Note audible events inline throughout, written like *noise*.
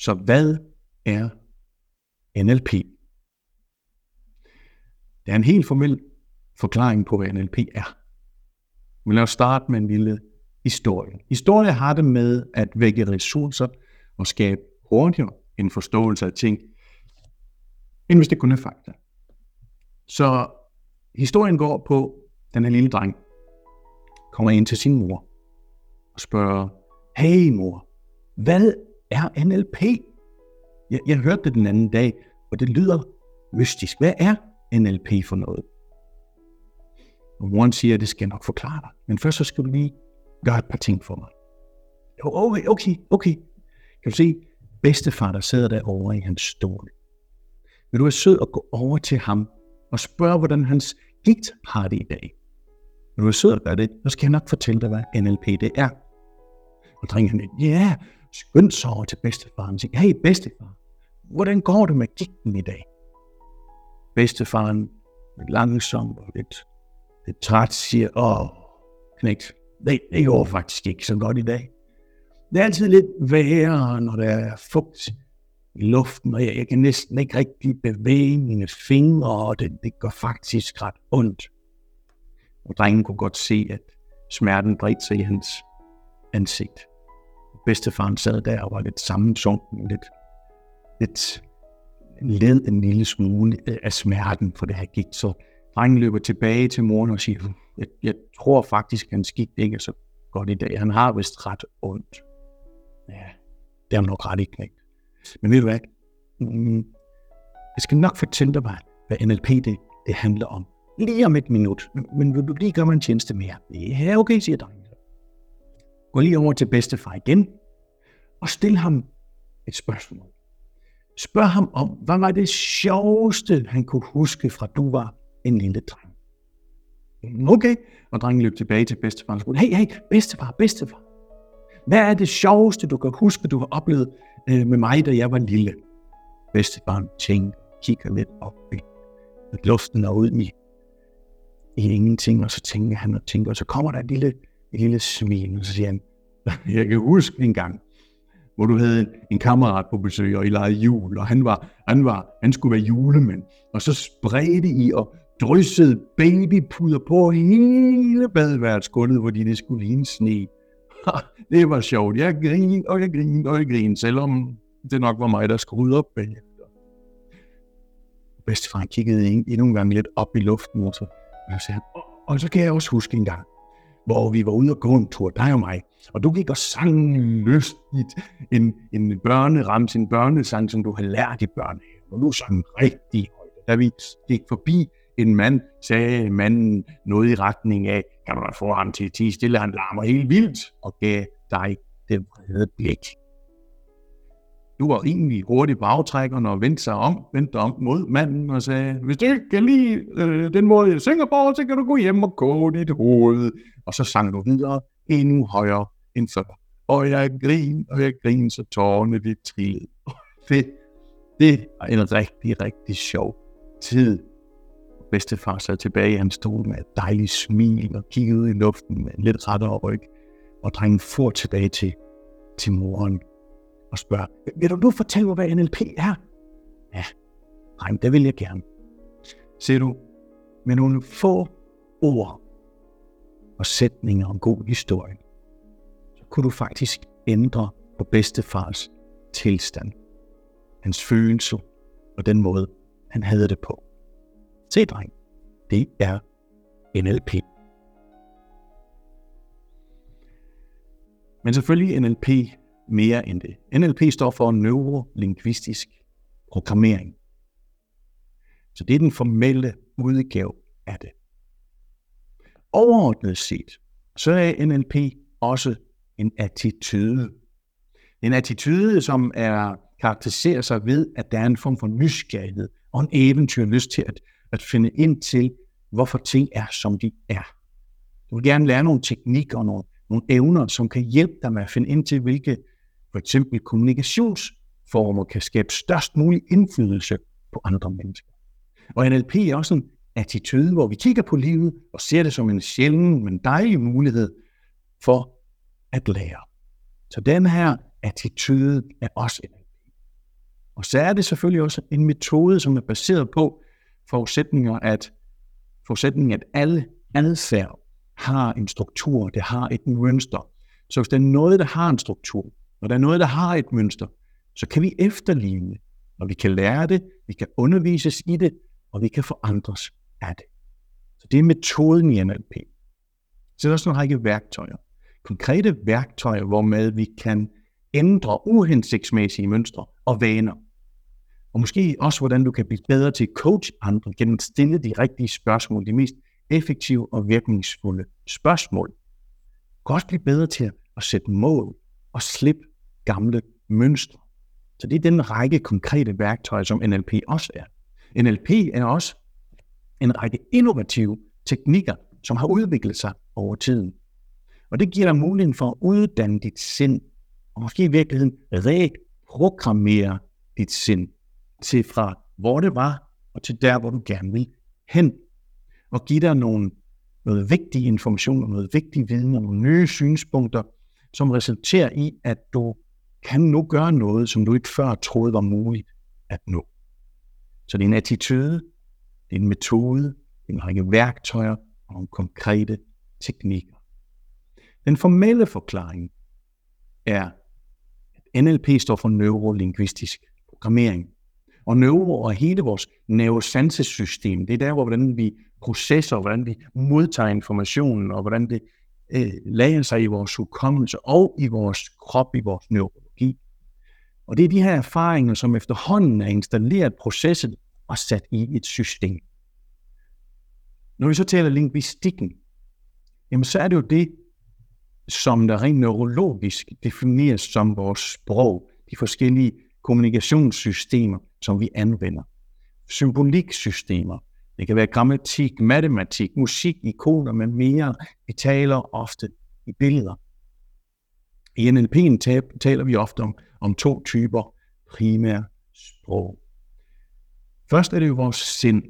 Så hvad er NLP? Der er en helt formel forklaring på, hvad NLP er. Men lad os starte med en lille historie. Historie har det med at vække ressourcer og skabe hurtigere en forståelse af ting, end hvis det kun er fakta. Så historien går på, den her lille dreng kommer ind til sin mor og spørger, hey mor, hvad er NLP? Jeg, jeg hørte det den anden dag, og det lyder mystisk. Hvad er NLP for noget? Og moren siger, at det skal jeg nok forklare dig. Men først så skal du lige gøre et par ting for mig. Okay, okay, okay. Kan du se, bedstefar, der sidder derovre i hans stol. Vil du være sød og gå over til ham og spørge, hvordan hans gigt har det i dag? Vil du være sød og gøre det, så skal jeg nok fortælle dig, hvad NLP det er. Og drengen han, ja, skyndte sig over til bedstefaren og sagde, hey bedstefar, hvordan går det med gigten i dag? Bedstefaren langsomt og lidt, lidt træt siger, åh, knægt, det, det går faktisk ikke så godt i dag. Det er altid lidt værre, når der er fugt i luften, og jeg, jeg kan næsten ikke rigtig bevæge mine fingre, og det, det gør faktisk ret ondt. Og drengen kunne godt se, at smerten bredte sig i hans ansigt. Bedstefaren sad der og var lidt sammensunken, lidt, lidt led en lille smule af smerten for det her gik. Så drengen løber tilbage til moren og siger, jeg, jeg tror faktisk, at hans gik ikke er så godt i dag. Han har vist ret ondt. Ja, det er nok ret ikke. Men ved du hvad? Mm, jeg skal nok fortælle dig, hvad NLP det, det handler om. Lige om et minut. Men vil du lige gøre mig en tjeneste mere? Ja, okay, siger drengen. Gå lige over til bedstefar igen, og stil ham et spørgsmål. Spørg ham om, hvad var det sjoveste, han kunne huske fra du var en lille dreng. Mm, okay, og drengen løb tilbage til bedstefar og spurgte, hey, hey, bedstefar, bedstefar, hvad er det sjoveste, du kan huske, du har oplevet øh, med mig, da jeg var lille? Bedstefaren tænkte, kigger lidt op i luften og ud i, i ingenting, og så tænker han og tænker, og så kommer der et lille, et lille smil, og så siger han, *laughs* jeg kan huske en gang, hvor du havde en kammerat på besøg, og I legede jul, og han, var, han, var, han skulle være julemand. Og så spredte I og dryssede babypuder på hele badeværelsesgulvet, hvor de det skulle ligne sne. det var sjovt. Jeg grinede, og jeg grinede, og jeg grinede, selvom det nok var mig, der skulle rydde op bagefter. Bedstefaren kiggede endnu en gang lidt op i luften, og så, og så sagde han, og, og så kan jeg også huske en gang, hvor vi var ude og gå en tur, dig og mig. Og du gik og sang lystigt en, en børneramse, en børnesang, som du havde lært i børnehaven. Og du sang rigtig højt. Da vi gik forbi en mand, sagde manden noget i retning af, kan du da få ham til at tige stille, han larmer helt vildt, og gav dig det vrede blik. Du var egentlig hurtigt på aftrækkerne og vendte sig om, vendte om mod manden og sagde, hvis du ikke kan lide øh, den måde, jeg synger på, så kan du gå hjem og gå dit hoved. Og så sang du videre endnu højere end før. Og jeg grin, og jeg grin, så tårerne de trillede. *laughs* Det, det var en rigtig, rigtig sjov tid. Bedstefar sad tilbage i hans stol med et dejligt smil og kiggede ud i luften med en lidt rettere ryg. Og drengen får tilbage til, til moren og spørger, vil du nu fortælle mig, hvad NLP er? Ja, nej, det vil jeg gerne. Ser du, med nogle få ord og sætninger om god historie, så kunne du faktisk ændre på bedstefars tilstand, hans følelse og den måde, han havde det på. Se, dreng, det er NLP. Men selvfølgelig NLP mere end det. NLP står for neurolinguistisk programmering. Så det er den formelle udgave af det. Overordnet set, så er NLP også en attitude. En attitude, som er karakteriserer sig ved, at der er en form for nysgerrighed og en eventyr lyst til at, at finde ind til, hvorfor ting er, som de er. Du vil gerne lære nogle teknikker og nogle, nogle evner, som kan hjælpe dig med at finde ind til, hvilke for eksempel kommunikationsformer kan skabe størst mulig indflydelse på andre mennesker. Og NLP er også en attitude, hvor vi kigger på livet og ser det som en sjælden, men dejlig mulighed for at lære. Så den her attitude er også NLP. Og så er det selvfølgelig også en metode, som er baseret på forudsætninger, at, forudsætningen, at alle adfærd har en struktur, det har et mønster. Så hvis der er noget, der har en struktur, og der er noget, der har et mønster, så kan vi efterligne, og vi kan lære det, vi kan undervises i det, og vi kan forandres af det. Så det er metoden i NLP. Så er der også en række værktøjer. Konkrete værktøjer, hvormed vi kan ændre uhensigtsmæssige mønstre og vaner. Og måske også, hvordan du kan blive bedre til at coach andre gennem at stille de rigtige spørgsmål, de mest effektive og virkningsfulde spørgsmål. Du kan også blive bedre til at sætte mål og slippe gamle mønstre. Så det er den række konkrete værktøjer, som NLP også er. NLP er også en række innovative teknikker, som har udviklet sig over tiden. Og det giver dig muligheden for at uddanne dit sind, og måske i virkeligheden reprogrammere dit sind til fra hvor det var, og til der, hvor du gerne vil hen. Og give dig nogle, noget vigtig information, og noget vigtig viden, og nogle nye synspunkter, som resulterer i, at du kan nu gøre noget, som du ikke før troede var muligt at nå. Så det er en attitude, det er en metode, det er en række værktøjer og nogle konkrete teknikker. Den formelle forklaring er, at NLP står for neurolinguistisk programmering. Og neuro og hele vores nervesansesystem, det er der, hvor hvordan vi processer, hvordan vi modtager informationen, og hvordan det øh, lager sig i vores hukommelse og i vores krop, i vores neuro. Og det er de her erfaringer, som efterhånden er installeret processet og sat i et system. Når vi så taler linguistikken, jamen så er det jo det, som der rent neurologisk defineres som vores sprog, de forskellige kommunikationssystemer, som vi anvender. Symboliksystemer, det kan være grammatik, matematik, musik, ikoner med mere. Vi taler ofte i billeder. I NLP'en taler vi ofte om, om to typer primære sprog. Først er det jo vores sind,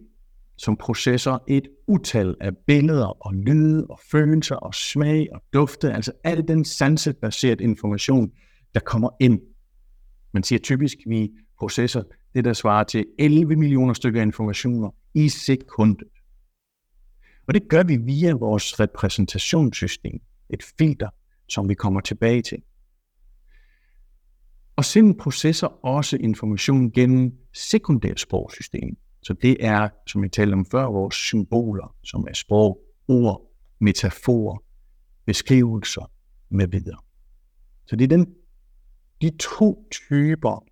som processer et utal af billeder og lyde og følelser og smag og dufte, altså al den sansebaseret information, der kommer ind. Man siger typisk, at vi processer det, der svarer til 11 millioner stykker informationer i sekundet. Og det gør vi via vores repræsentationssystem, et filter, som vi kommer tilbage til. Og sinden processer også information gennem sekundært sprogsystem. Så det er, som jeg talte om før, vores symboler, som er sprog, ord, metaforer, beskrivelser med videre. Så det er den, de to typer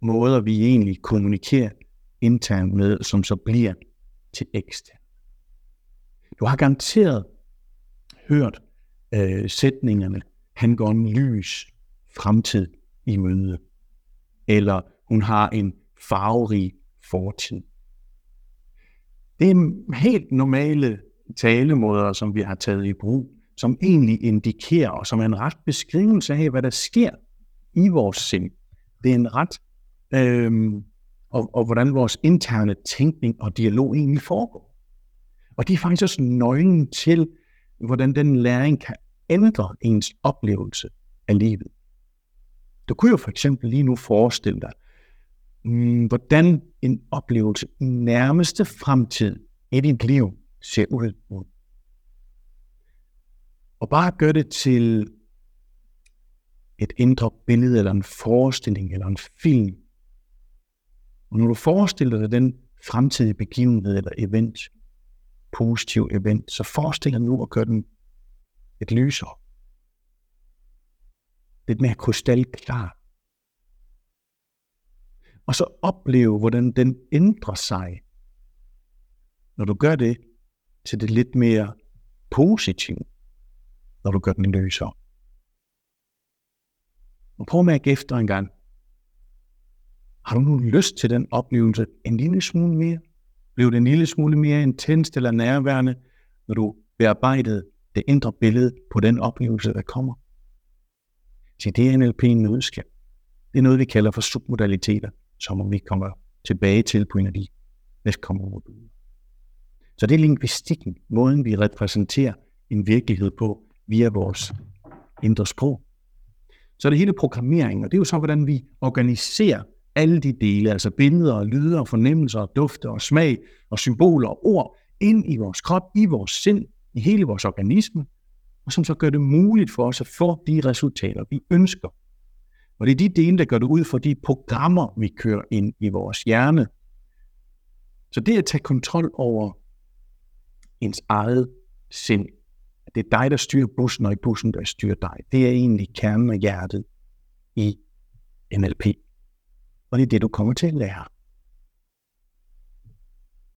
måder, vi egentlig kommunikerer internt med, som så bliver til ekstern. Du har garanteret hørt øh, sætningerne, han går en lys fremtid i møde, eller hun har en farverig fortid. Det er helt normale talemåder, som vi har taget i brug, som egentlig indikerer, og som er en ret beskrivelse af, hvad der sker i vores sind. Det er en ret, øh, og, og hvordan vores interne tænkning og dialog egentlig foregår. Og det er faktisk også nøglen til, hvordan den læring kan ændre ens oplevelse af livet. Du kunne jo for eksempel lige nu forestille dig, mm, hvordan en oplevelse i nærmeste fremtid i dit liv ser ud. Og bare gør det til et indre billede, eller en forestilling, eller en film. Og når du forestiller dig den fremtidige begivenhed eller event, positiv event, så forestil dig nu at gøre den et lysere. Lidt mere krystalklar. Og så opleve, hvordan den ændrer sig, når du gør det til det lidt mere positive, når du gør den løsere. Og prøv at mærke efter en gang. Har du nu lyst til den oplevelse en lille smule mere? Blev det en lille smule mere intenst eller nærværende, når du bearbejdede det indre billede på den oplevelse, der kommer? Så det er NLP en nødskab. Det er noget, vi kalder for submodaliteter som vi kommer tilbage til på en af de næstkommende moduler. Så det er lingvistikken, måden vi repræsenterer en virkelighed på via vores indre sprog. Så det hele programmering, og det er jo så, hvordan vi organiserer alle de dele, altså billeder og lyder, fornemmelser, dufte og smag og symboler og ord, ind i vores krop, i vores sind, i hele vores organisme, og som så gør det muligt for os at få de resultater, vi ønsker. Og det er de dele, der gør det ud for de programmer, vi kører ind i vores hjerne. Så det at tage kontrol over ens eget sind, at det er dig, der styrer bussen, og i bussen, der styrer dig, det er egentlig kernen og hjertet i NLP. Og det er det, du kommer til at lære.